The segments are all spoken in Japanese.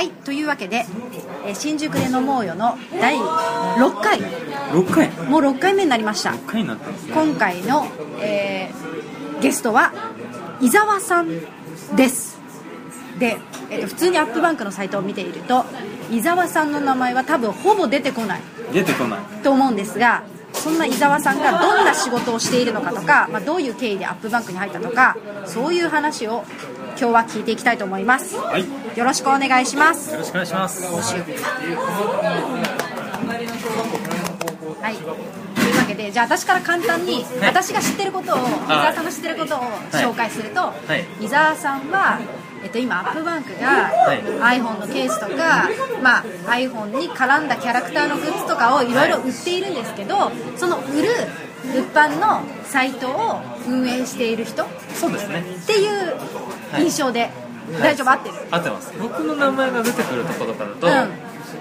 はい。というわけで、えー新宿で飲もうよの第6回。6回。もう6回目になりました。6回になったんですね。今回の、えーゲストは伊沢さんです。で、えーと普通にアップバンクのサイトを見ていると伊沢さんの名前は多分ほぼ出てこない。出てこない。と思うんですがそんな伊沢さんがどんな仕事をしているのかとか、まあ、どういう経緯でアップバンクに入ったとかそういう話を今日は聞いていきたいと思います。はい。よろしくお願いします。よろしくお願いします。はい。というわけでじゃあ私から簡単に、私が知ってることを伊沢さんの知ってることを紹介すると、い。伊沢さんは、えっと、今アップバンクが、い。iPhone のケースとか、まあ、iPhone に絡んだキャラクターのグッズとかをいろいろ売っているんですけどその売る物販のサイトを運営している人っそうですね。ていう印象で、大丈夫？合ってる？合ってます。僕の名前が出てくるところからと、うん。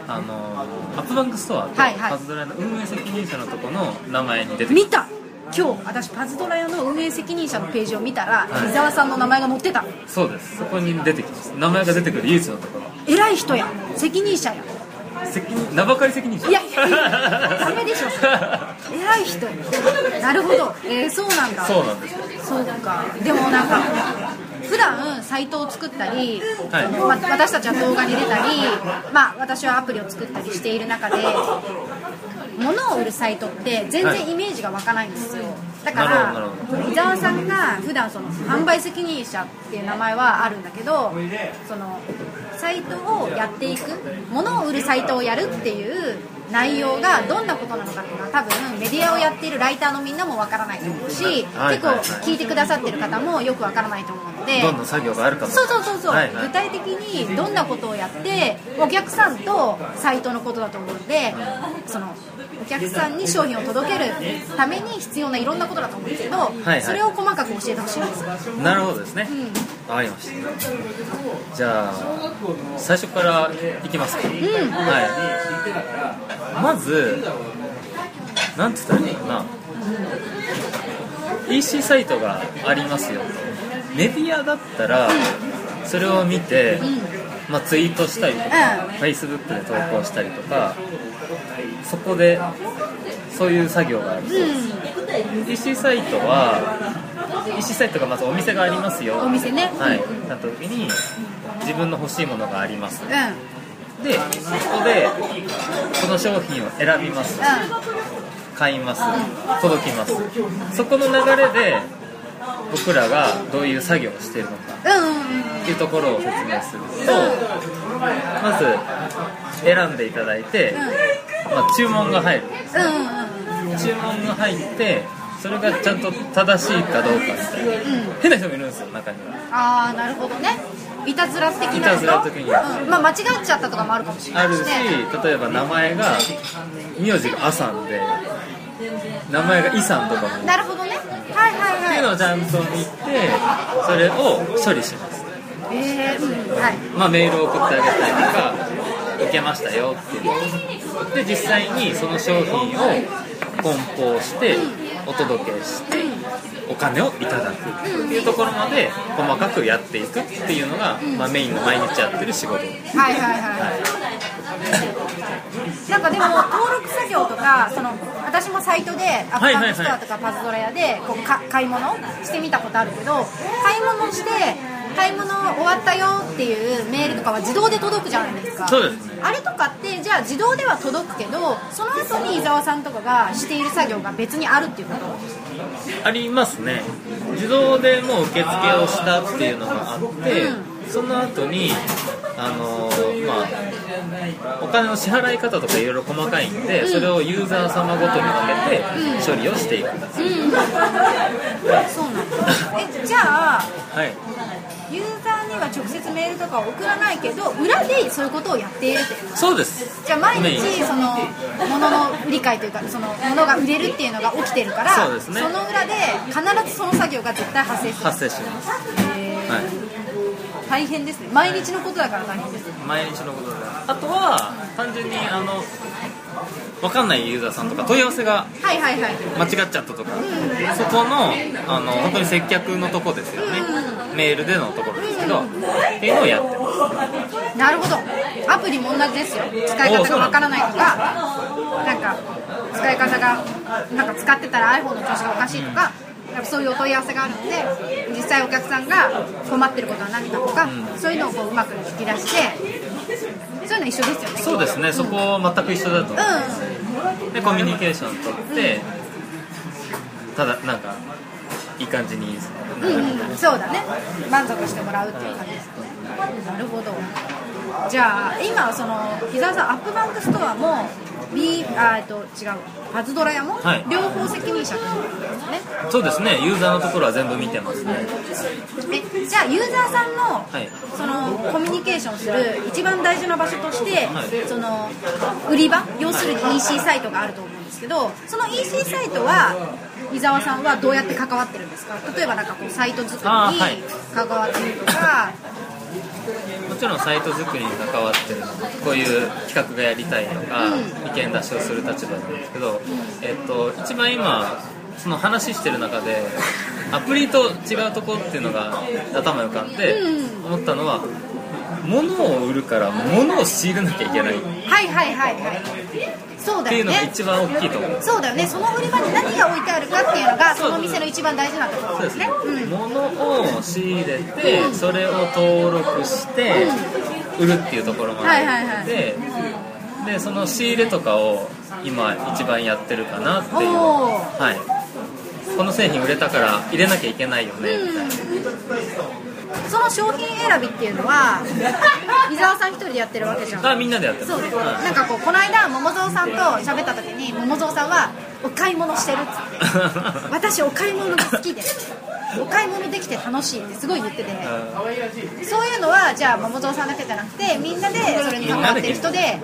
あの AppBank Store とはいはい。パズドラの運営責任者のところの名前に出てくる見た。今日私パズドラ屋の運営責任者のページを見たら、伊沢さんの名前が載ってた。そうです。そこに出てきます。名前が出てくる唯一のところ。偉い人や。責任者や責任名ばかり責任者。いやいやいやダメでしょ。偉い人。やなるほど。えー、そうなんだ。そうなんですよ。そうか。でもなんか普段サイトを作ったり、はい。ま私たちは動画に出たり、まあ、私はアプリを作ったりしている中で物を売るサイトって全然イメージが湧かないんですよだから伊沢さんが普段その販売責任者っていう名前はあるんだけどそのサイトをやっていく物を売るサイトをやるっていう内容がどんなことなのかっていうのは多分メディアをやっているライターのみんなもわからないと思うし、はい結構聞いてくださってる方もよくわからないと思うのでどんな作業があるかも。そうそうそうそう、はいはい。具体的にどんなことをやってお客さんとサイトのことだと思うのでそのお客さんに商品を届けるために必要ないろんなことだと思うんですけど、はいそれを細かく教えてほしいんですなるほどですね。うん。わかりました。じゃあ最初からいきますか、はい。まずなんて言ったらいいのかな。EC サイトがありますよと。メディアだったらそれを見て、まあ、ツイートしたりとか、うん。Facebook で投稿したりとかそこでそういう作業があるそうです、EC サイトは EC サイトがまずお店がありますよ。お店ね。はい。なった時に自分の欲しいものがあります。うん。でそこでこの商品を選びます。買います。届きます。そこの流れで僕らがどういう作業をしているのか。うんうんうん。っていうところを説明するとまず選んでいただいて、まあ、注文が入る。うんうん注文が入ってそれがちゃんと正しいかどうかみたいな、変な人もいるんですよ中には。ああなるほどね。いたずら的な人？いたずら的にうん、まあ間違っちゃったとかもあるかもしれなあるし例えば名前が名字がアさんで名前がイさんとかも。なるほどね。はいってい。うはいはのをちゃんと見てそれを処理します。いえー、うん。はい。まあメールを送ってあげたりとか受けましたよ。っていうで実際にその商品を梱包してお届けしてお金をいただくっていうところまで細かくやっていくっていうのが、まあ、メインの毎日やってる仕事。ですはいはいはい。なんかでも登録作業とかその私もサイトで AppBank Store とかパズドラ屋でこうか買い物してみたことあるけど買い物して買い物終わったよっていうメールとかは自動で届くじゃないですか。そうですね。あれとかってじゃあ自動では届くけどその後に伊沢さんとかがしている作業が別にあるっていうこと？ありますね。自動でもう受付をしたっていうのがあって、その後にあのーまあお金の支払い方とかいろいろ細かいんで、それをユーザー様ごとに分けて処理をしていく。ん。です、そうなんだ。えじゃあはいユーザーには直接メールとかを送らないけど裏でそういうことをやっているというそうです。じゃあ毎日その物の売り買いというかその物が売れるっていうのが起きてるからそうですね。の裏で必ずその作業が絶対発生する。発生します、はい、大変ですね。毎日のことだから大変ですね。毎日のことであとは単純にあの分かんないユーザーさんとか問い合わせがはいはいはい。間違っちゃったとか、そこのあの本当に接客のとこですよね、メールでのところですけど、っていうのをやってます。なるほど。アプリも同じですよ。使い方がわからないとかなんか使い方がなんか使ってたら iPhone の調子がおかしいとか、なんかそういうお問い合わせがあるので実際お客さんが困ってることは何かとか、そういうのをこううまく引き出してそういうの一緒ですよね。そうですね、そこ全く一緒だと思う、でコミュニケーション取って、ただなんかいい感じに。うん、うん。うん、そうだね。満足してもらうっていう感じですね。なるほど。じゃあ今その伊沢さん AppBank Store も B あえっと違うパズドラ屋もはい。両方責任者ですね、そうですね。ユーザーのところは全部見てますね。えじゃあユーザーさんの,、はい。そのコミュニケーションする一番大事な場所として、はい。その売り場要するに EC サイトがあると思うんですけどその EC サイトは伊沢さんはどうやって関わってるんですか？例えばなんかこうサイト作りに関わってるとか、もちろんサイト作りに関わってるのこういう企画がやりたいとか、意見出しをする立場なんですけど、えっと、一番今その話してる中でアプリと違うとこっていうのが頭に浮かんでうん思ったのは物を売るから物を仕入れなきゃいけない。っはいはいはいはいそうだていうのがよね一番大きいと思う。そうだよね。その売り場に何が置いてあるかっていうのがその店の一番大事なところですね。うん。物を仕入れてそれを登録して売るっていうところまで。はいはいはい。ででその仕入れとかを今一番やってるかなっていう。はい。この製品売れたから入れなきゃいけないよねみたいなその商品選びっていうのは伊沢さん一人でやってるわけじゃん。あみんなでやってますそう。はなんかこうこの間桃蔵さんと喋った時に桃蔵さんはお買い物してるっつって。私お買い物が好きでお買い物できて楽しいってすごい言ってて。そういうのはじゃあ桃蔵さんだけじゃなくてみんなでそれに関わってる人で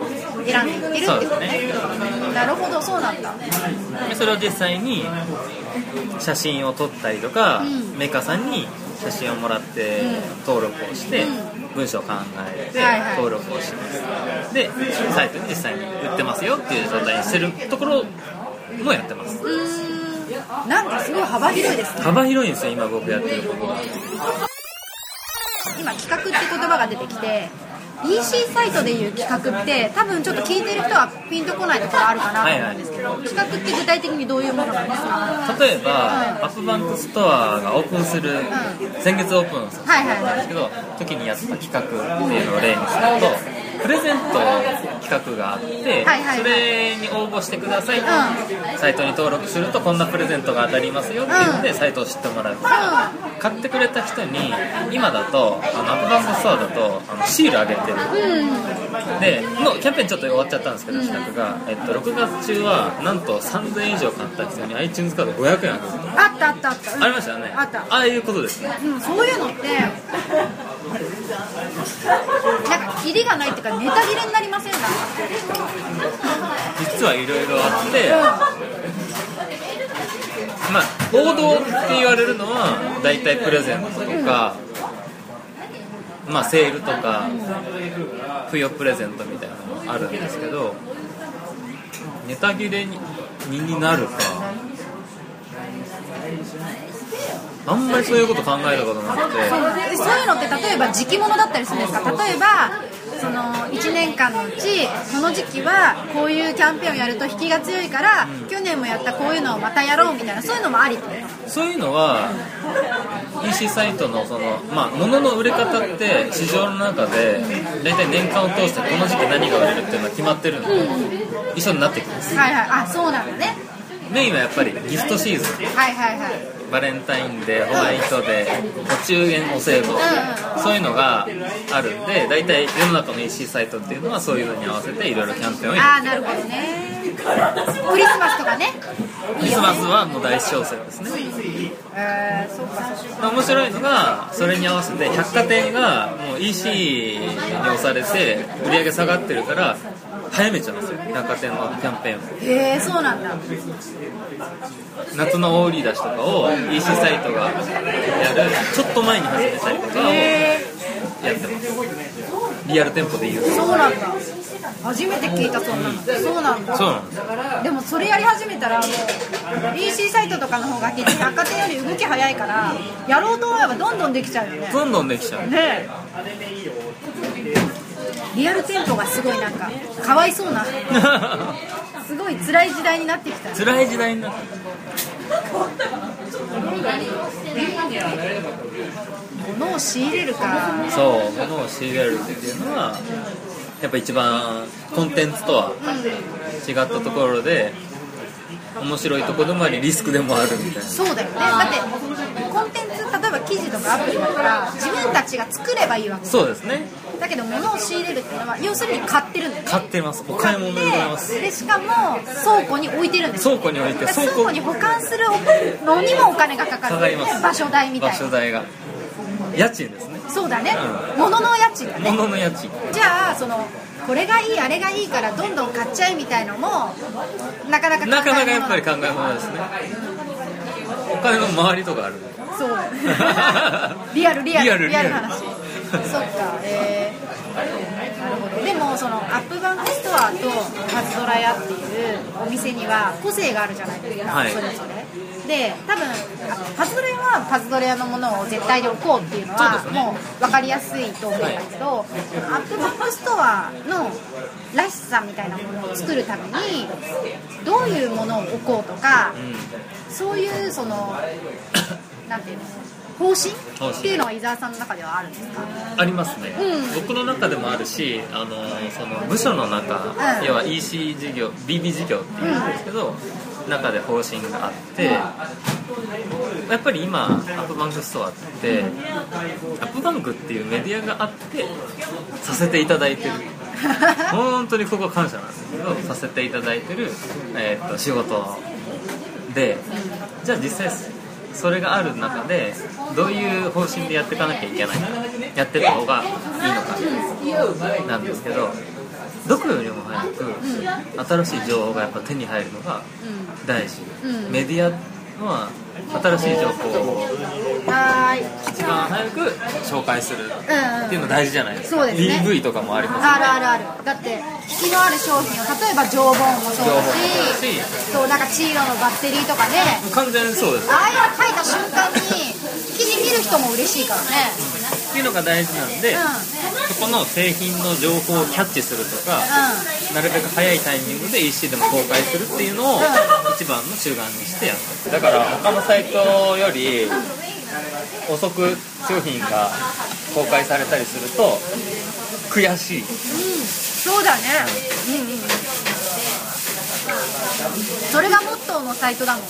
選んでいってるってことね。なるほどそうなんだ。それを実際に写真を撮ったりとか、うん。メーカーさんに写真をもらって登録をして、う文章を考えて登録をします。でサイトに実際に売ってますよっていう状態にしてるところもやってます。なんかすごい幅広いですね。幅広いんですよ今僕やってることが。今企画って言葉が出てきて EC サイトでいう企画って多分ちょっと聞いてる人はピンとこないところあるかなと思うんですけど、企画って具体的にどういうものなんですか？例えば、 AppBank Store がオープンする、先月オープンしたはいはいはい。んですけど、時にやった企画っていうのを例にするとプレゼント企画があって、はいはいはい。それに応募してください、サイトに登録するとこんなプレゼントが当たりますよって言って、サイトを知ってもらう、買ってくれた人に今だとあの AppBank Store だとあのシールあげてる。でもうキャンペーンちょっと終わっちゃったんですけど、企画が、えっと、6月中はなんと3000円以上買った人に iTunes カード500円あげると。あったあったあった、うん。ありましたよね。あった。ああいうことですね。うん、そういうのってなんかキリがないっていうかネタ切れになりませんか。実はいろいろあってまあ王道って言われるのは大体プレゼントとか、まあセールとか付与プレゼントみたいなのがあるんですけどネタ切れにになるかあんまりそういうこと考えたことなくて。そういうのって例えば時期物だったりするんですか？例えばその1年間のうちその時期はこういうキャンペーンをやると引きが強いから、去年もやったこういうのをまたやろうみたいなそういうのもあり？そういうのは EC サイトのその、まあ、物の売れ方って市場の中で大体年間を通してこの時期何が売れるっていうのは決まってるので一緒になってきますはいはい。あそうなんだね。メインはやっぱりギフトシーズン。はいはいはいバレンタインデーホワイトデーお中元お歳暮そういうのがある。んで大体世の中の EC サイトっていうのはそういうのに合わせていろいろキャンペーンをやる。ああなるほどね。クリスマスとかね。クリスマスはもう大商戦ですね。えー、そっか。そっか面白いのがそれに合わせて百貨店がもう EC に押されて売り上げ下がってるから早めちゃうんですよ百貨店のキャンペーンをへえそうなんだ。夏の大売り出しとかを EC サイトがやるちょっと前に始めたりとかをやってます。リアル店舗で言うと。そうなんだ。初めて聞いたそんなの。そうなんだ。そうなんです。よでもそれやり始めたらもう EC サイトとかの方が百貨店より動き早いからやろうと思えばどんどんできちゃうよね。どんどんできちゃう。ねリアル店舗がすごいなんかかわいそうな。すごい辛い時代になってきた。辛い時代になって物を仕入れるか。そう物を仕入れるっていうのはやっぱ一番コンテンツとは違ったところで面白いところでもありリスクでもあるみたいな。そうだよね。だって記事とかアプリだったら自分たちが作ればいいわけ。そうですね。だけど物を仕入れるっていうのは要するに買ってるんだよね買ってます。お買い物でございます。ででしかも倉庫に置いてるんです。よ倉庫に置いて倉庫に保管するのにもお金がかかる。かかります。場所代みたいな。場所代が。家賃ですね。そうだね、う物の家賃だね。物の家賃。じゃあそのこれがいいあれがいいからどんどん買っちゃえみたいのもなかなか考えなかなかやっぱり物考え物ですね。お金の周りとかあるそう。リアルリアルリアル話。そっかえー、なるほど。でもその AppBank Store とパズドラ屋っていうお店には個性があるじゃないですか、はい。それぞれ。で多分あパズドラ屋はパズドラ屋のものを絶対に置こうっていうのはもう分かりやすいと思うんだけど、 AppBank Store のらしさみたいなものを作るためにどういうものを置こうとか、うそういうそのなんていうの？方針？っていうのは伊沢さんの中ではあるんですか？んありますね、うん。僕の中でもあるしあのその部署の中、ん。要は EC 事業 BB 事業っていうんですけど、中で方針があってやっぱり今 AppBank Store って AppBank っていうメディアがあってさせていただいてる。本当にここは感謝なんですけどさせていただいてる、えー、と仕事でじゃあ実際それがある中でどういう方針でやっていかなきゃいけないかやってった方がいいのかなんですけどどこよりも早く新しい情報がやっぱ手に入るのが大事、うん。メディアは新しい情報をはーい。一番早く紹介するうんっていうの大事じゃないですか、そうですね。DV とかもありますあるあるある。だって引きのある商品を例えば常温もそうだしそうなんかチーロのバッテリーとかね完全にそうですああいうの書いた瞬間に記事見る人も嬉し。いからねっていうのが大事なんで、うん。そこの製品の情報をキャッチするとか、なるべく早いタイミングで EC でも公開するっていうのを一番の主眼にしてやってるだから他のサイトより遅く商品が公開されたりすると悔しい。うん。そうだね。うん。うんうんそれがモットーのサイトだもんね。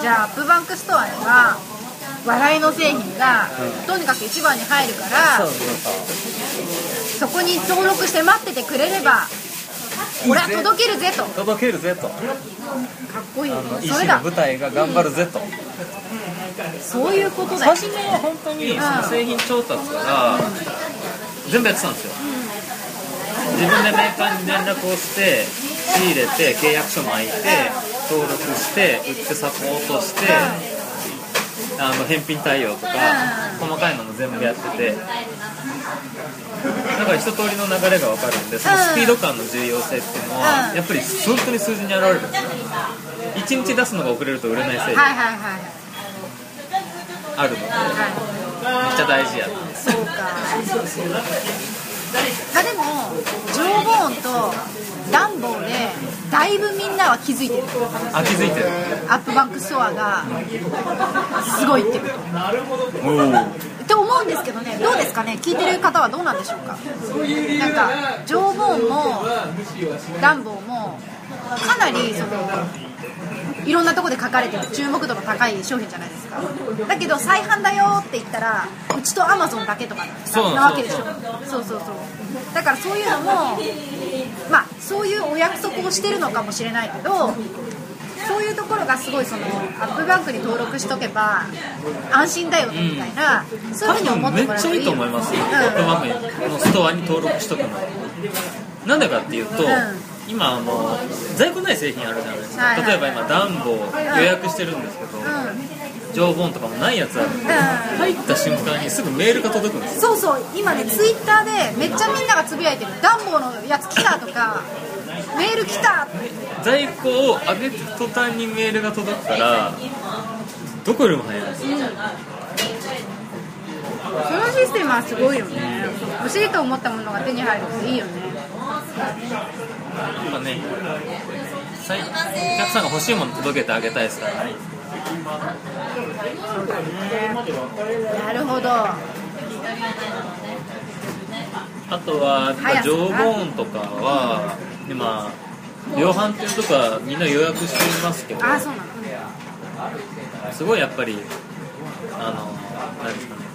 じゃあ AppBank Store には話題の製品がとにかく一番に入るからそこに登録して待っててくれれば俺は届けるぜと。か届けるぜと。っこいいそれだ。の舞台が頑張るぜと、そういうことだよ。初めは本当にその製品調達から全部やってたんですよ。自分でメーカーに連絡をして仕入れて契約書巻いて登録して売ってサポートしてあの返品対応とか細かいのも全部やっててだから一通りの流れが分かるんでそのスピード感の重要性っていうのはうん。やっぱり本当に数字に現れる。んですよ1日出すのが遅れると売れない製品はいはいはいあるのでめっはちゃ大事やいそうかあでもJawbone とダンボーでだいぶみんなは気づいてる。あ気づいてる。 AppBank Store がすごいってことおおって思うんですけどねどうですかね？聞いてる方はどうなんでしょうか？なんか常温も暖房もかなりそのいろんなところで書かれてる注目度の高い商品じゃないですか。だけど再販だよって言ったらうちとアマゾンだけとかそうなわけでしょそうそうそう。だからそういうのもまあそういうお約束をしてるのかもしれないけどそういうところがすごいそのアップバンクに登録しとけば安心だよねみたいな、そういうふうに思ってもらうとめっちゃいいと思いますよ、うんアップバンクのストアに登録しとくの。なんでかっていうと、ん今あの在庫ない製品あるじゃないですか、はいはい。例えば今暖房予約してるんですけど、うん。常温とかもないやつあるんで、ん。入った瞬間にすぐメールが届くんですよ。そうそう。今ねツイッターでめっちゃみんながつぶやいてる。暖房のやつ来たとかメール来た在庫を上げた途端にメールが届くからどこよりも早いですそのシステムはすごいよね。欲しいと思ったものが手に入るっていいよねやっぱね最お客さんが欲しいもの届けてあげたいですから。ねなるほど。あとは速さジョーボーンとかは今量販店とかみんな予約していますけどすごいやっぱりあの何ですかね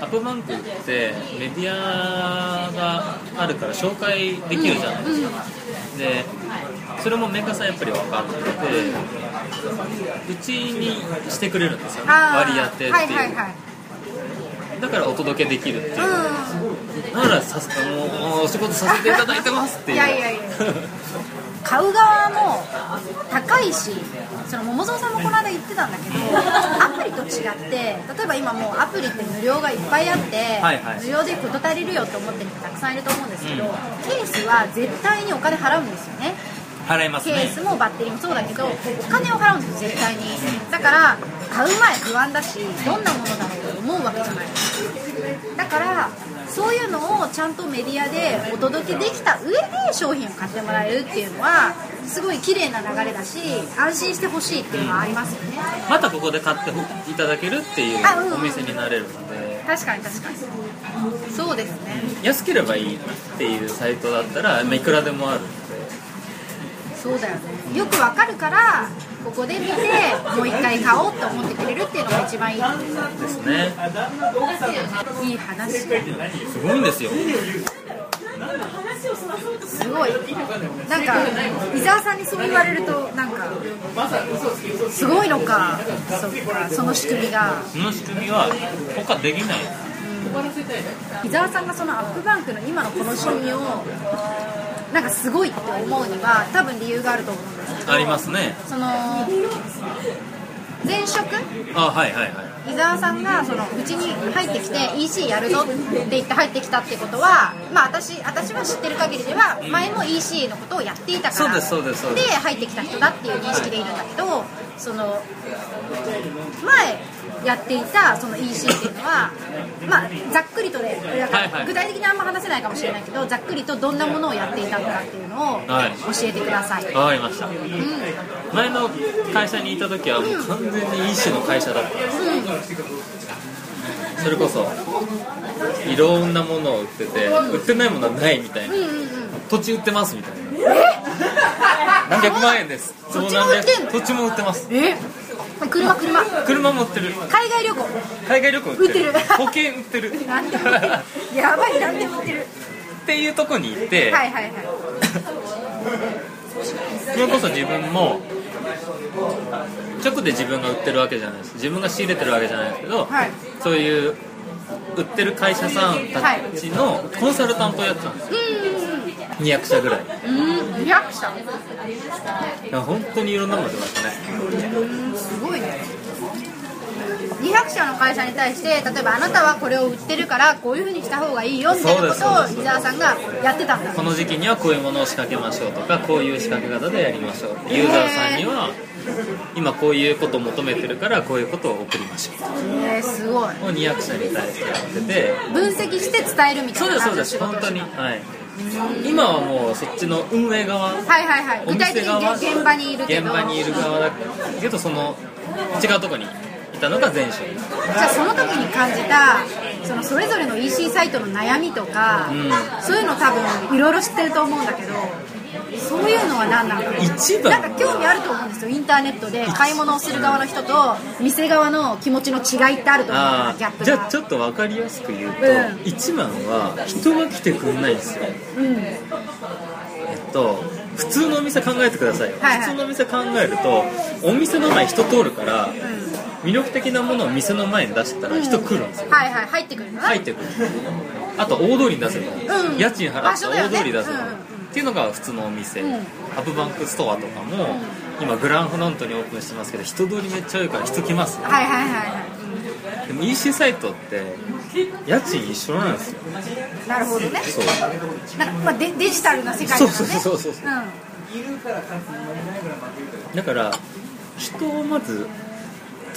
アップバンクってメディアがあるから紹介できるじゃないですか、でそれもメーカーさんやっぱり分かっててうちにしてくれるんですよね。割り当てっていう、はいはいはい。だからお届けできるっていう、うだからさもうお仕事させていただいてますっていう。いやいやいや 買う側も高いしその桃蔵さんもこの間言ってたんだけど アプリと違って例えば今もうアプリって無料がいっぱいあって、はいはい。無料で事足りるよって思ってる人たくさんいると思うんですけど、うん。ケースは絶対にお金払うんですよね。払いますね。ケースもバッテリーもそうだけどお金を払うんですよ絶対に。だから買う前不安だしどんなものだろうと思うわけじゃない。だからそういうのをちゃんとメディアでお届けできた上で商品を買ってもらえるっていうのはすごい綺麗な流れだし安心してほしいっていうのはありますよね。またここで買っていただけるっていうお店になれるので。確かに確かに。そうですね安ければいいっていうサイトだったら、まあ、いくらでもあるので。そうだよね。よくわかるからここで見てもう一回買おうと思ってくれるっていうのが一番いいですね。いい話すごいんですよ。すごい。なんか伊沢さんにそう言われるとなんかすごいのかそっかその仕組みが。その仕組みは他できない。伊沢さんがそのアップバンクの今のこの仕組みをなんかすごいって思うには多分理由があると思うんですけどありますね。その前職？あはいはいはい。伊沢さんがそのうちに入ってきて EC やるぞって言って入ってきたってことは、まあ、私私は知ってる限りでは前も EC のことをやっていたからそうですそうですそうです。入ってきた人だっていう認識でいるんだけどその前やっていたその EC っていうのは、まあ、ざっくりとでだからはいはい。具体的にあんま話せないかもしれないけどざっくりとどんなものをやっていたのかっていうのをはい。教えてください、わかりました。前の会社にいた時はもう完全に一種の会社だった。んですそれこそいろんなものを売ってて売ってないものはないみたいな。土地売ってますみたいな。何百万円です。土地も売ってんの？土地も売ってます。え？車車。車も売ってる。海外旅行。海外旅行売ってる。保険売ってる。やばいなんでも売ってる。っていうとこに行って、はいはいはい。それこそ自分も直で自分が売ってるわけじゃないです自分が仕入れてるわけじゃないですけど、はい。そういう売ってる会社さんたちのコンサルタントをやってたんですよ200社ぐらい。うん200社？いや本当にいろんなもの出ましたね。うんすごいね。200社の会社に対して例えばあなたはこれを売ってるからこういうふうにした方がいいよみたいなことを伊沢さんがやってたんだ。この時期にはこういうものを仕掛けましょうとかこういう仕掛け方でやりましょうユーザーさんには今こういうことを求めてるからこういうことを送りましょうえー、すごい。を200社に対してやってて。分析して伝えるみたそいうなですそうです。本当にはい今はもうそっちの運営側はいはいはい。お具体的に現場にいる現場にいる側だけどその違うとこにいたのが前職。じゃあその時に感じたそのそれぞれの EC サイトの悩みとか、うん。そういうの多分いろいろ知ってると思うんだけどそういうのは何なのか一番。なんか興味あると思うんですよ。インターネットで買い物をする側の人と店側の気持ちの違いってあると思うじゃあちょっと分かりやすく言うと、うん。一番は人が来てくんないんですよ。うん。えっと普通のお店考えてくださいよ、はいはい。普通のお店考えるとお店の前人通るから魅力的なものを店の前に出したら人来るんですよ、はいはい。入ってくるの入ってくる。あと大通りに出せば、うん。家賃払った大通り出せば、うんうんっていうのが普通のお店、うん。 AppBank Store とかも、今グランフロントにオープンしてます。けど人通りめっちゃ多いから人来ますよ。はいはいはいはい。でも EC サイトって家賃一緒なんですよ。うんなるほどね。そう。なんか、まあ、デデジタルな世界だからね。そうそうそうそうそうん。だから人をまず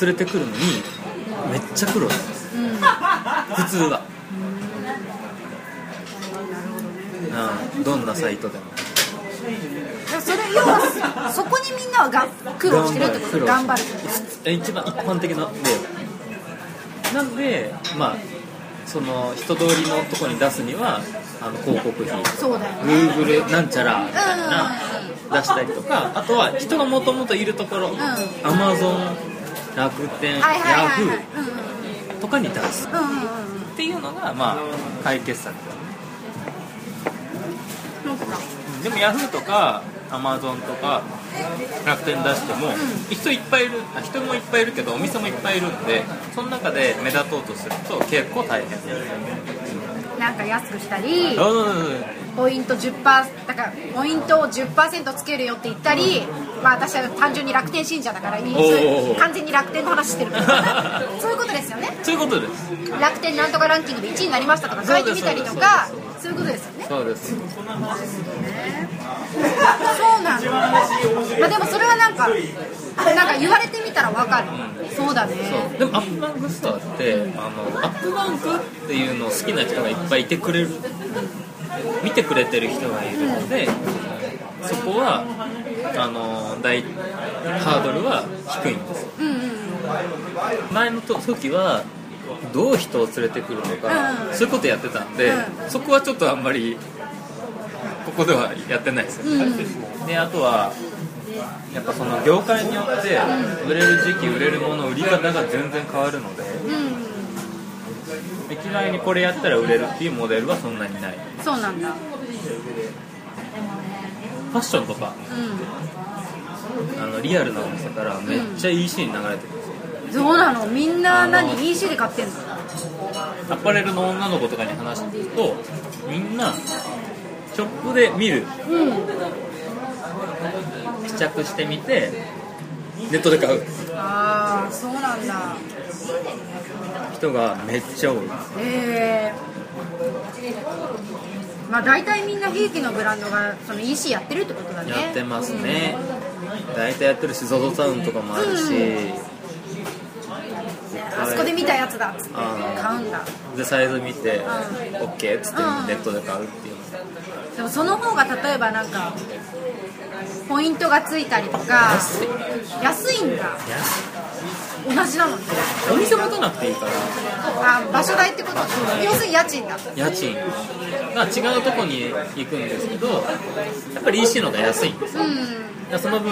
連れてくるのにめっちゃ苦労します。うん。普通はうん。どんなサイトでも。それ要はそこにみんなはが苦労してるってこと頑張るえ一番一般的な例なんでまあその人通りのとこに出すにはあの広告費。そうだよね。Google なんちゃらみたいな出したりとかあとは人がもともといるところ Amazon 楽天 Yahoo とかに出す。うんうんうんうん。っていうのがまあ解決策だでも Yahoo とか Amazon とか楽天出しても人いっぱいいるあ人もいっぱいいるけどお店もいっぱいいるんでその中で目立とうとすると結構大変。なんか安くしたりうん。ポイント10%だからポイントを10%つけるよって言ったり、まあ、私は単純に楽天信者だから完全に楽天の話してる。か らそういうことですよね。そういうことです。楽天なんとかランキングで1位になりましたとか書いてみたりとかそういうことですよね。そうですそうなんだ、まあ、でもそれはなんかなんか言われてみたらわかる。そうだね。でも AppBank Store ってあの AppBank っていうのを好きな人がいっぱいいてくれる。見てくれてる人がいるのでそこはあの大ハードルは低いんです。うんうんうん。前の時はどう人を連れてくるとか、うんそういうことやってたんで、うそこはちょっとあんまりここではやってないですよ、うん。であとはやっぱその業界によって売れる時期売れるもの売り方が全然変わるのでうん。いきなりにこれやったら売れるっていうモデルはそんなにない。そうなんだ。ファッションとかうあのリアルなお店からめっちゃ EC に流れてるんですよ。んそうなの？みんな何？EC で買ってんの？アパレルの女の子とかに話してるとみんなショップで見る。うん試着してみてネットで買う。ああそうなんだ。人がめっちゃ多い。へえまあ大体みんな平気のブランドがその EC やってるってことだね。やってますね。大体やってるし ZOZO タウンとかもあるし、あそこで見たやつだっつって買うんだ。でサイズ見てん。OK っつってうん。ネットで買うっていうでもその方が例えばなんかポイントがついたりとか安いんだ。安同じなのお店持たなくていいから。あ場所代ってこと？要するに家賃だ。家賃。が違うとこに行くんですけどやっぱり EC の方が安い。んですようん。その分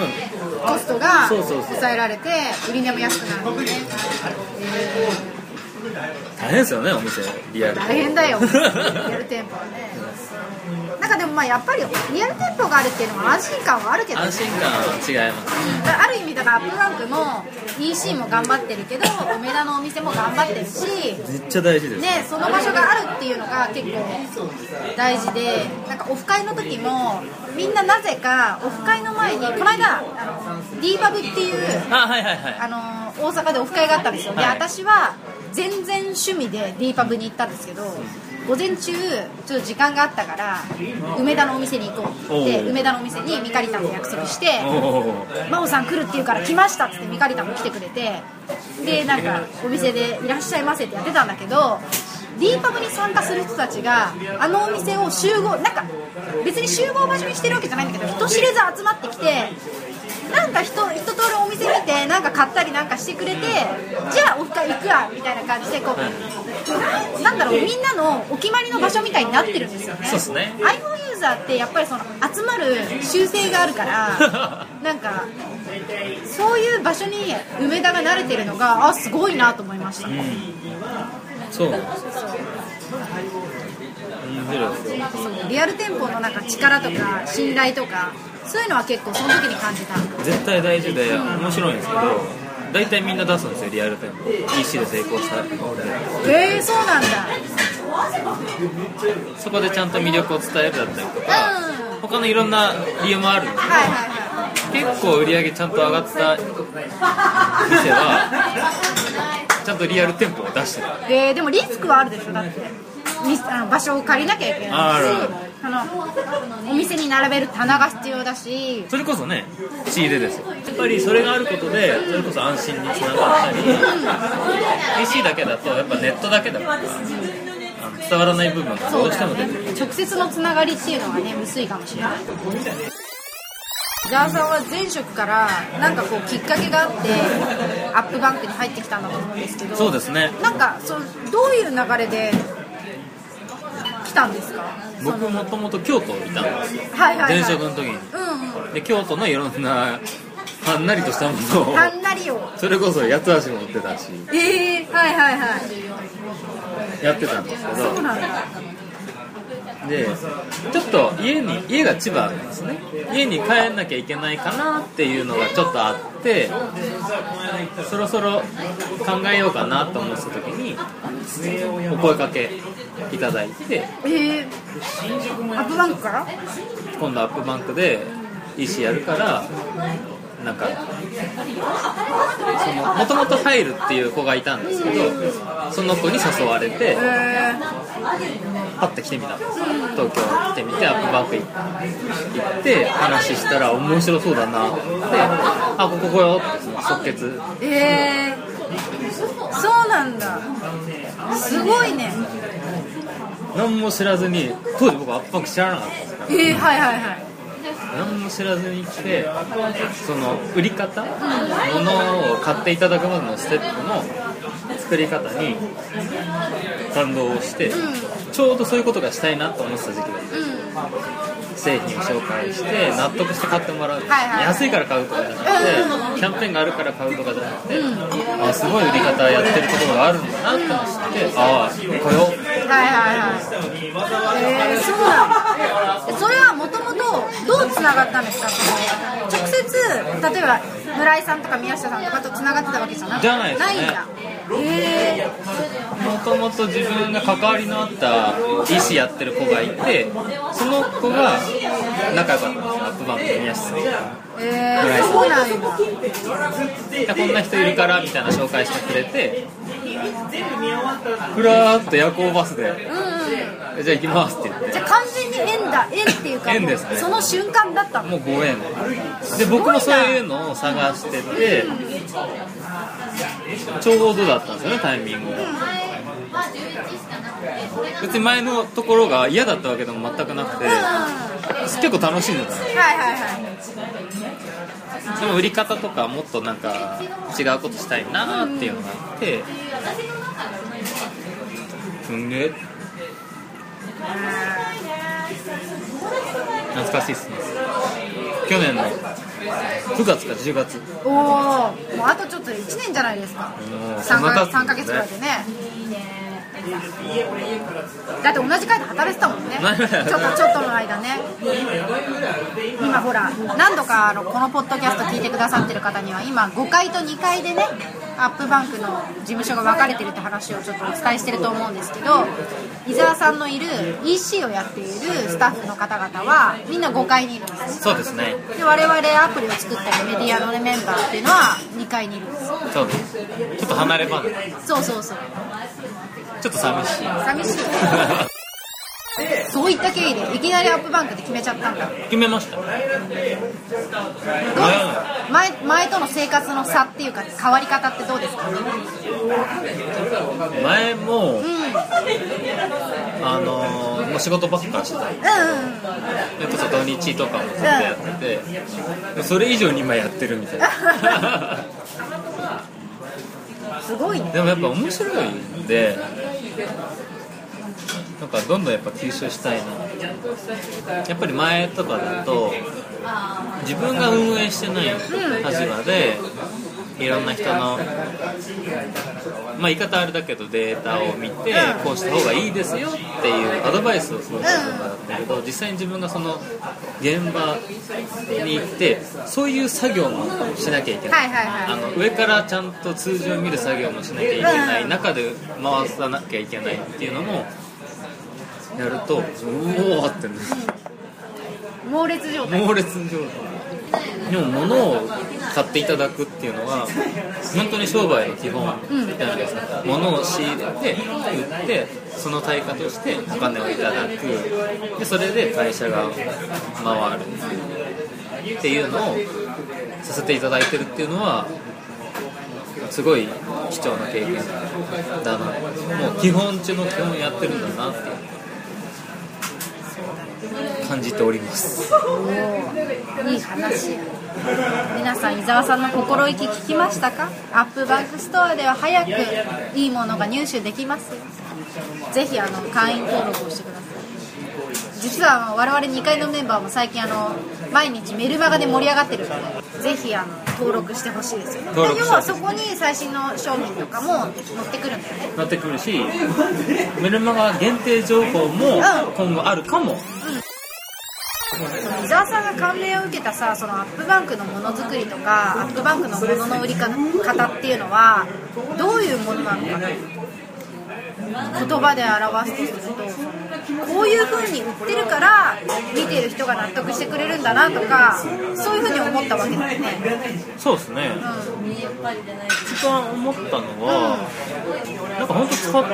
コストが抑えられて売り値も安くなる。んでね大変ですよねお店リアルで大変だよ。リアル店舗はね。なんかでもまあやっぱりリアル店舗があるっていうのは安心感はあるけどね。安心感は違いますある意味だからアップバンクも EC も頑張ってるけど梅田のお店も頑張ってるしめっちゃ大事です、ね、その場所があるっていうのが結構大事でなんかオフ会の時もみんななぜかオフ会の前にこの間あの D バブっていうあはいはいはい。あの大阪でオフ会があったんですよ、ではい。私は全然趣味で D パブに行ったんですけど午前中ちょっと時間があったから梅田のお店に行こうって言って梅田のお店にミカリタンと約束して真央さん来るって言うから来ましたっつってミカリタンも来てくれてでなんかお店でいらっしゃいませってやってたんだけど D パブに参加する人たちがあのお店を集合なんか別に集合場所にしてるわけじゃないんだけど人知れず集まってきてなんか人一通りお店見てなんか買ったりなんかしてくれてじゃあオフ会行くわみたいな感じでこうなんだろうみんなのお決まりの場所みたいになってるんですよね。そうっすね。iPhone ユーザーってやっぱりその集まる習性があるからなんかそういう場所に梅田が慣れてるのがあすごいなと思いました、そうなん。ですよ面白いですよリアル店舗のなんか力とか信頼とかそういうのは結構その時に感じた。絶対大事で面白いんですけど大体みんな出すんですよリアル店舗 EC で成功したのでえー、そうなんだ。そこでちゃんと魅力を伝えるだったりとかうん。他のいろんな理由もあるんですはいはいは結構売り上げちゃんと上がった店はちゃんとリアル店舗を出してる。いえー、でもリスクはあるでしょだって。みあの場所を借りなきゃいけないしあるあのお店に並べる棚が必要だし。それこそね仕入れですよ。やっぱりそれがあることでそれこそ安心につながったり PC だけだとやっぱネットだけだから伝わらない部分がどうしても出てくる。直接のつながりっていうのがね薄いかもしれない。伊沢さんは前職からなんかこうきっかけがあってアップバンクに入ってきたんだと思うんですけどそうですね。なんかそのどういう流れで来たんですか？僕もともと京都いたんですよ。はいはいはい。前職の時に。うんうん。で京都のいろんな はんなりとしたものをはんなりを。それこそ八つ橋も売ってたし。ええはいはいはい。やってたんですけど。そうなんだでちょっと家に家が千葉なんですね。家に帰んなきゃいけないかなっていうのがちょっとあってそろそろ考えようかなと思ってた時にお声かけいただいてええアップバンクから？今度アップバンクで EC やるからなんかもともと入るっていう子がいたんですけどその子に誘われてええパッて来てみた。んです東京来てみてアップバンク行って話したら面白そうだなってあここ来ようって即決。ええそうなんだ。すごいね。何も知らずに当時僕アップバンク知らなかったんですよ。ええはいはいはい何も知らずに来てその売り方物を買っていただくまでのステップの作り方に感動をして、ちょうどそういうことがしたいなと思ってた時期だったうん。製品を紹介して納得して買ってもらう、はいはい安いから買うとかじゃなくて、キャンペーンがあるから買うとかじゃなくて、あすごい売り方やってるところがあるんだなってのを知ってああ来ようはいはいはい。えー、そうなんだ。それはもともとどうつながったんですか？直接例えば村井さんとか宮下さんとかとつながってたわけじゃなじゃないですね。んだ。えもともと自分が関わりのあった医師やってる子がいてその子が仲良かったんですよ。アップバンクの宮下さん。ー、えー、そうなんこんな人いるからみたいな紹介してくれてふらーっと夜行バスで。うんうん。じゃあ行きますって言って。じゃあ完全に縁だ縁っていうか縁ですね。その瞬間だったの。もうご縁。で僕もそういうのを探しててちょうどだったんですよねタイミングが別に前のところが嫌だったわけでも全くなくて結構楽しんでたはいはいはいでも売り方とかもっとなんか違うことしたいなっていうのがあってうんげ懐かしいっすね。去年の9月か10月。おおもうあとちょっとで1年じゃないですか。もうそ3かんな経つんですね。3ヶ月ぐらいでねだ。って同じ会で働いてたもんね。ちょっとちょっとの間ね。今ほら何度かあのこのポッドキャスト聞いてくださってる方には今5階と2階でねアップバンクの事務所が分かれてるって話をちょっとお伝えしてると思うんですけど伊沢さんのいる EC をやっているスタッフの方々はみんな5階にいるんですそうですね。で我々アプリを作ったりメディアの、ね、メンバーっていうのは2階にいるんです。そうです。ちょっと離れ離れ。そうそうそうちょっと寂しい。寂しい。そういった経緯でいきなりアップバンクで決めちゃったんだ。決めました。前前との生活の差っていうか変わり方ってどうですか？前もうん。うんあのーもう仕事ばっかしてた。うんそれこそ土日とかもずっとやっててそれ以上に今やってるみたいな。すごいね。でもやっぱ面白いんでなんかどんどんやっぱ吸収したいな。やっぱり前とかだと自分が運営してない立場でいろんな人のまあ言い方あれだけどデータを見てこうした方がいいですよっていうアドバイスをするとかだったけど実際に自分がその現場に行ってそういう作業もしなきゃいけない。はいはいはい。あの上からちゃんと通常見る作業もしなきゃいけない。中で回さなきゃいけないっていうのもやるとうおーってね猛烈状態。猛烈状態でも物を買っていただくっていうのは本当に商売の基本みたいなん。ですか、物を仕入れて売ってその対価としてお金をいただくでそれで会社が回るっていうのをさせていただいてるっていうのはすごい貴重な経験だなもう基本中の基本やってるん。だなっていう感じております。いい話皆さん伊沢さんの心意気聞きましたか？ AppBank Store では早くいいものが入手できますよ。ぜひあの会員登録をしてください。実は我々2階のメンバーも最近あの毎日メルマガで盛り上がってるのでぜひあの登録してほしいですよ登録して要はそこに最新の商品とかも載ってくるんだよね。なってくるしメルマガ限定情報も今後あるかも伊沢さんが感銘を受けたさそのアップバンクのものづくりとかアップバンクのものの売り方っていうのはどういうものなのか言葉で表すとするとこういう風に売ってるから見てる人が納得してくれるんだなとかそういう風に思ったわけだよね。そうですね、一番思ったのは、なんか本当使っ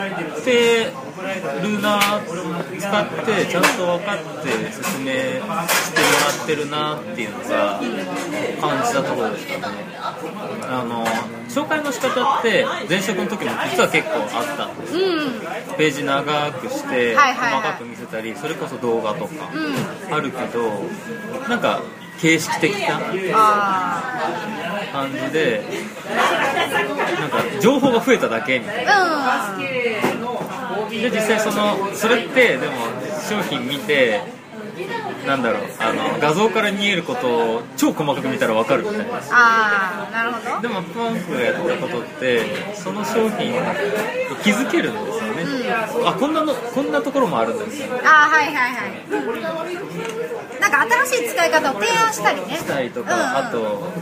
てるな使ってちゃんと分かって説明してもらってるなっていうのが感じたところですかね。あの紹介の仕方って前職の時も実は結構あったんです。ようん。ページ長くして細かく見せたりそれこそ動画とかうん。あるけどなんか形式的なあ感じでなんか情報が増えただけみたいな。あうんで実際そのそれってでも商品見てなんだろうあの画像から見えることを超細かく見たら分かるみたいな。ああなるほど。でもアップバンクがやったことってその商品に気づけるんですよね、あこんなのこんなところもあるんですよああはいはいはい。なんか新しい使い方を提案したりね。したりとか、うんうん。あと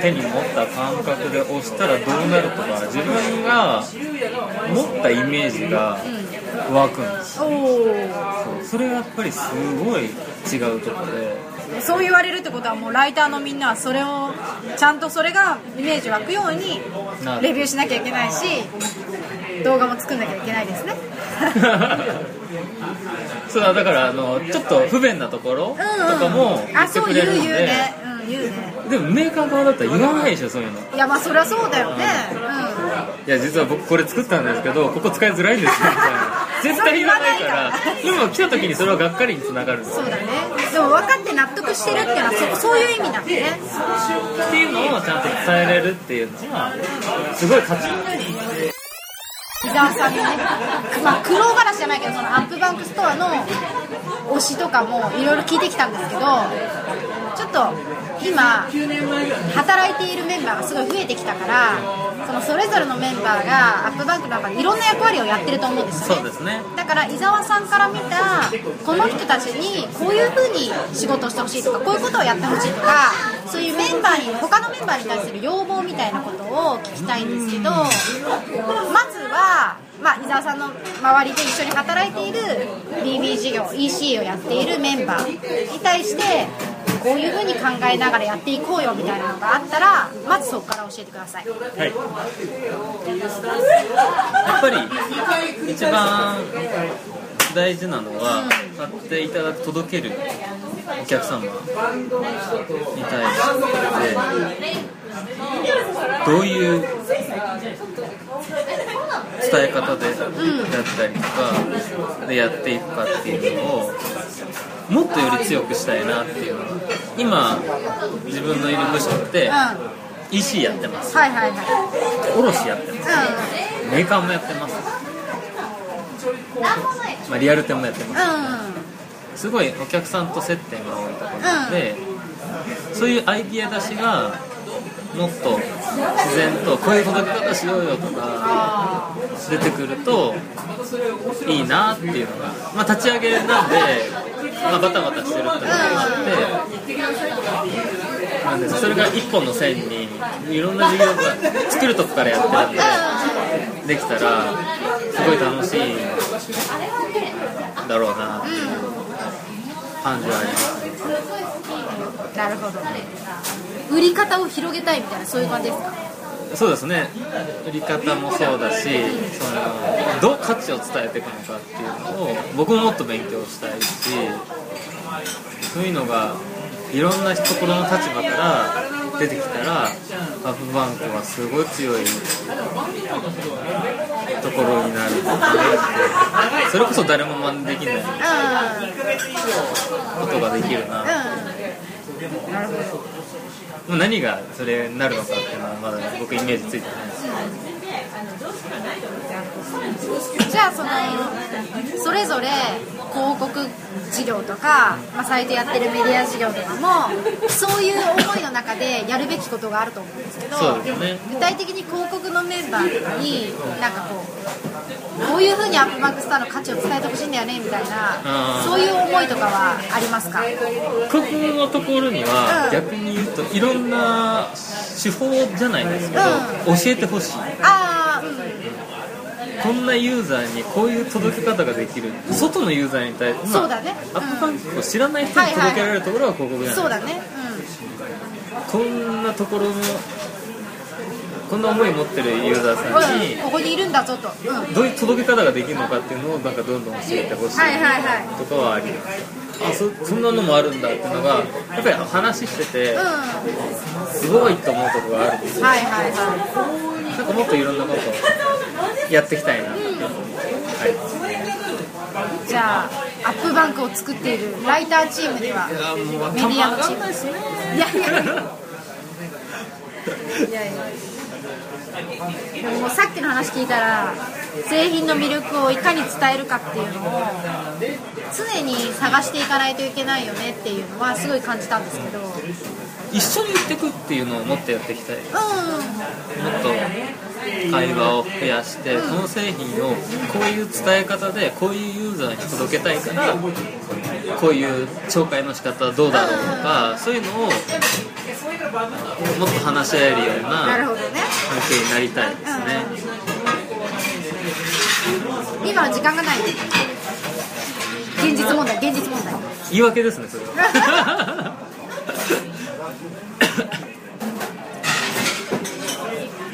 手に持った感覚で押したらどうなるとか自分が持ったイメージが湧くんですおそう。それがやっぱりすごい違うところで。おそう言われるってことはもうライターのみんなはそれをちゃんとそれがイメージ湧くようにレビューしなきゃいけないし動画も作んなきゃいけないですねそうだからあのちょっと不便なところとかも言あってくそう言うれるので、言うねうん言うねでもメーカー側だったら言わないでしょそういうの。いやまあそりゃそうだよね。いや実は僕これ作ったんですけどここ使いづらいんですよみたいな。絶対言わないから。でも来た時にそれはがっかりにつながるそうだね。でも分かって納得してるっていうのはそそういう意味なんだね。っていうのをちゃんと伝えれるっていうのはすごい価値伊沢さんのね、まあ、苦労話じゃないけどその AppBank Store の推しとかもいろいろ聞いてきたんですけどちょっと今働いているメンバーがすごい増えてきたからそのそれぞれのメンバーが AppBank の中でいろんな役割をやってると思うんですよね。そうですね。だから伊沢さんから見たこの人たちにこういう風に仕事をしてほしいとかこういうことをやってほしいとかそういうメンバーに他のメンバーに対する要望みたいなことを聞きたいんですけどまずは、まあ、伊沢さんの周りで一緒に働いている BB 事業 EC をやっているメンバーに対してこういう風に考えながらやっていこうよみたいなのがあったらまずそこから教えてください。はいやっぱり一番大事なのは買っていただく届けるお客様に対してどういう伝え方でやったりとかでやっていくかっていうのをもっとより強くしたいなっていうのは今自分のいる部署ってうん EC やってますはいはいはい。卸やってますうメーカーもやってます、まあ、リアル店もやってますん。うん。すごいお客さんと接点が多いところで、そういうアイディア出しがもっと自然とこういう届け方しようよとか出てくるといいなっていうのが、まあ、立ち上げなんで、まあ、バタバタしてるってことがあってなんでそれが一本の線にいろんな事業が作るとこからやってるんでできたらすごい楽しいだろうなっていう感じはあります。ねなるほど。売り方を広げたいみたいなそういう感じですか？そうですね。売り方もそうだしそのどう価値を伝えていくのかっていうのを僕ももっと勉強したいしそういうのがいろんなところの立場から出てきたらアップバンクはすごい強いところになるそれこそ誰も真似できないことができるな、うんうんなるほど。もう何がそれになるのかっていうのはまだ僕イメージついてないです。じゃあそのそれぞれ広告事業とか、まあ、サイトやってるメディア事業とかもそういう思いの中でやるべきことがあると思うんですけどね。具体的に広告のメンバーとかになんかこうこういうふうにアップバンクスターの価値を伝えてほしいんだよねみたいなうんそういう思いとかはありますか？僕のところにはうん。逆に言うといろんな手法じゃないですけど、教えてほしい。ああうんこんなユーザーにこういう届け方ができる。外のユーザーに対して、そうだね。アップバンクを知らない人に届けられるところは広告じゃない、そうだね。こんなところのこんな思い持ってるユーザーさんにうん、うん、ここにいるんだぞと、うん、はいどういう届け方ができるのかっていうのをなんかどんどん教えてほしいはいはいとかはありますあそそんなのもあるんだっていうのがやっぱり話しててうん。すごいと思うところがあるんですよ。はいはいはなんかもっといろんなことをやっていきたいな。う、はいいじゃあアップバンクを作っているライターチームではメディアのチーム。いですね。いやいや。いやいや。いやでももうさっきの話聞いたら製品の魅力をいかに伝えるかっていうのを常に探していかないといけないよねっていうのはすごい感じたんですけど。うん一緒に言っていくっていうのをもっとやっていきたい。もっうと会話を増やしてこの製品をこういう伝え方でこういうユーザーに届けたいからこういう紹介の仕方はどうだろうとかそういうのをもっと話し合えるような関係になりたいですね。今は時間がない現実問題現実問題。言い訳ですねそれは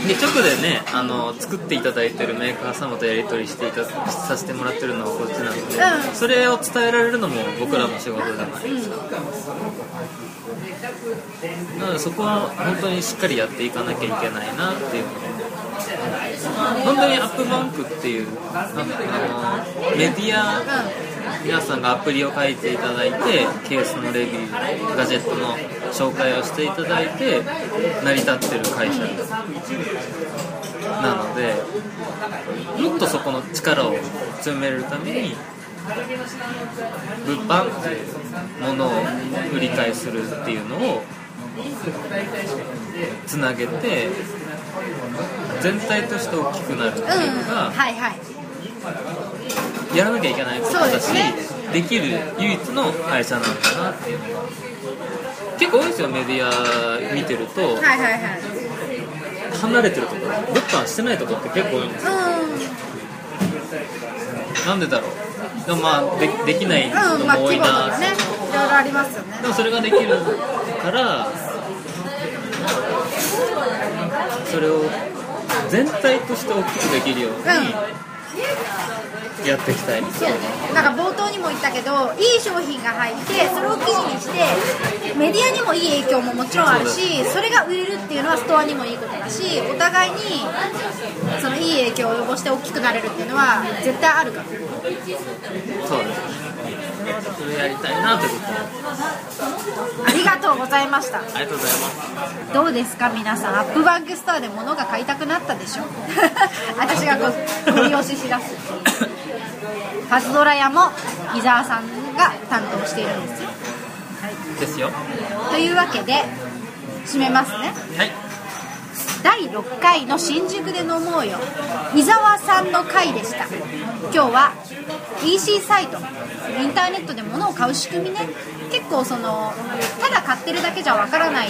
で直でねあの作っていただいてるメーカー様とやり取りしていたさせてもらってるのはこっちなので、うん。それを伝えられるのも僕らの仕事じゃないですか、なのでそこは本当にしっかりやっていかなきゃいけないなっていうのを。本当にアップバンクっていうあのメディア皆さんがアプリを書いていただいてケースのレビューガジェットの紹介をしていただいて成り立ってる会社なのでもっとそこの力を強めるために物販っていうものを売り買いするっていうのをつなげて全体として大きくなるっていうのうん。がはいはい。やらなきゃいけないことだしね。できる唯一の会社なんだなっていうのが結構多いですよメディア見てると。はいはいはい。離れてるところ物販してないところって結構多いんですよ。なんでだろう。でもまあでできないうんうんまあ人も多い規模となかねいろいろありますよね。でもそれができるからそれを全体として大きくできるようにやっていきたい。ですよねなんか冒頭にも言ったけどいい商品が入ってそれを記事にしてメディアにもいい影響ももちろんあるしそれが売れるっていうのはストアにもいいことだしお互いにそのいい影響を及ぼして大きくなれるっていうのは絶対あるから。そうですそれやりたいなということを。ありがとうございました。ありがとうございます。どうですか皆さん？ AppBank Store で物が買いたくなったでしょ？私がこうご利用ししだす。パズドラ屋も伊沢さんが担当しているんですよ。ですよ。というわけで締めますね。はい第6回の新宿で飲もうよ。伊沢さんの回でした。今日は EC サイト。インターネットで物を買う仕組みね。結構そのただ買ってるだけじゃわからない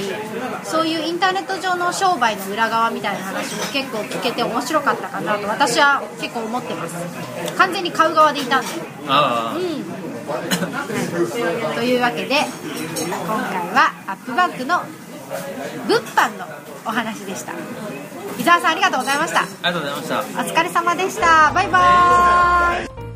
そういうインターネット上の商売の裏側みたいな話も結構聞けて面白かったかなと私は結構思ってます。完全に買う側でいたんで。あ。うん。はい。というわけで今回はアップバンクの物販のお話でした。伊沢さんありがとうございました。ありがとうございました。お疲れ様でした。バイバーイ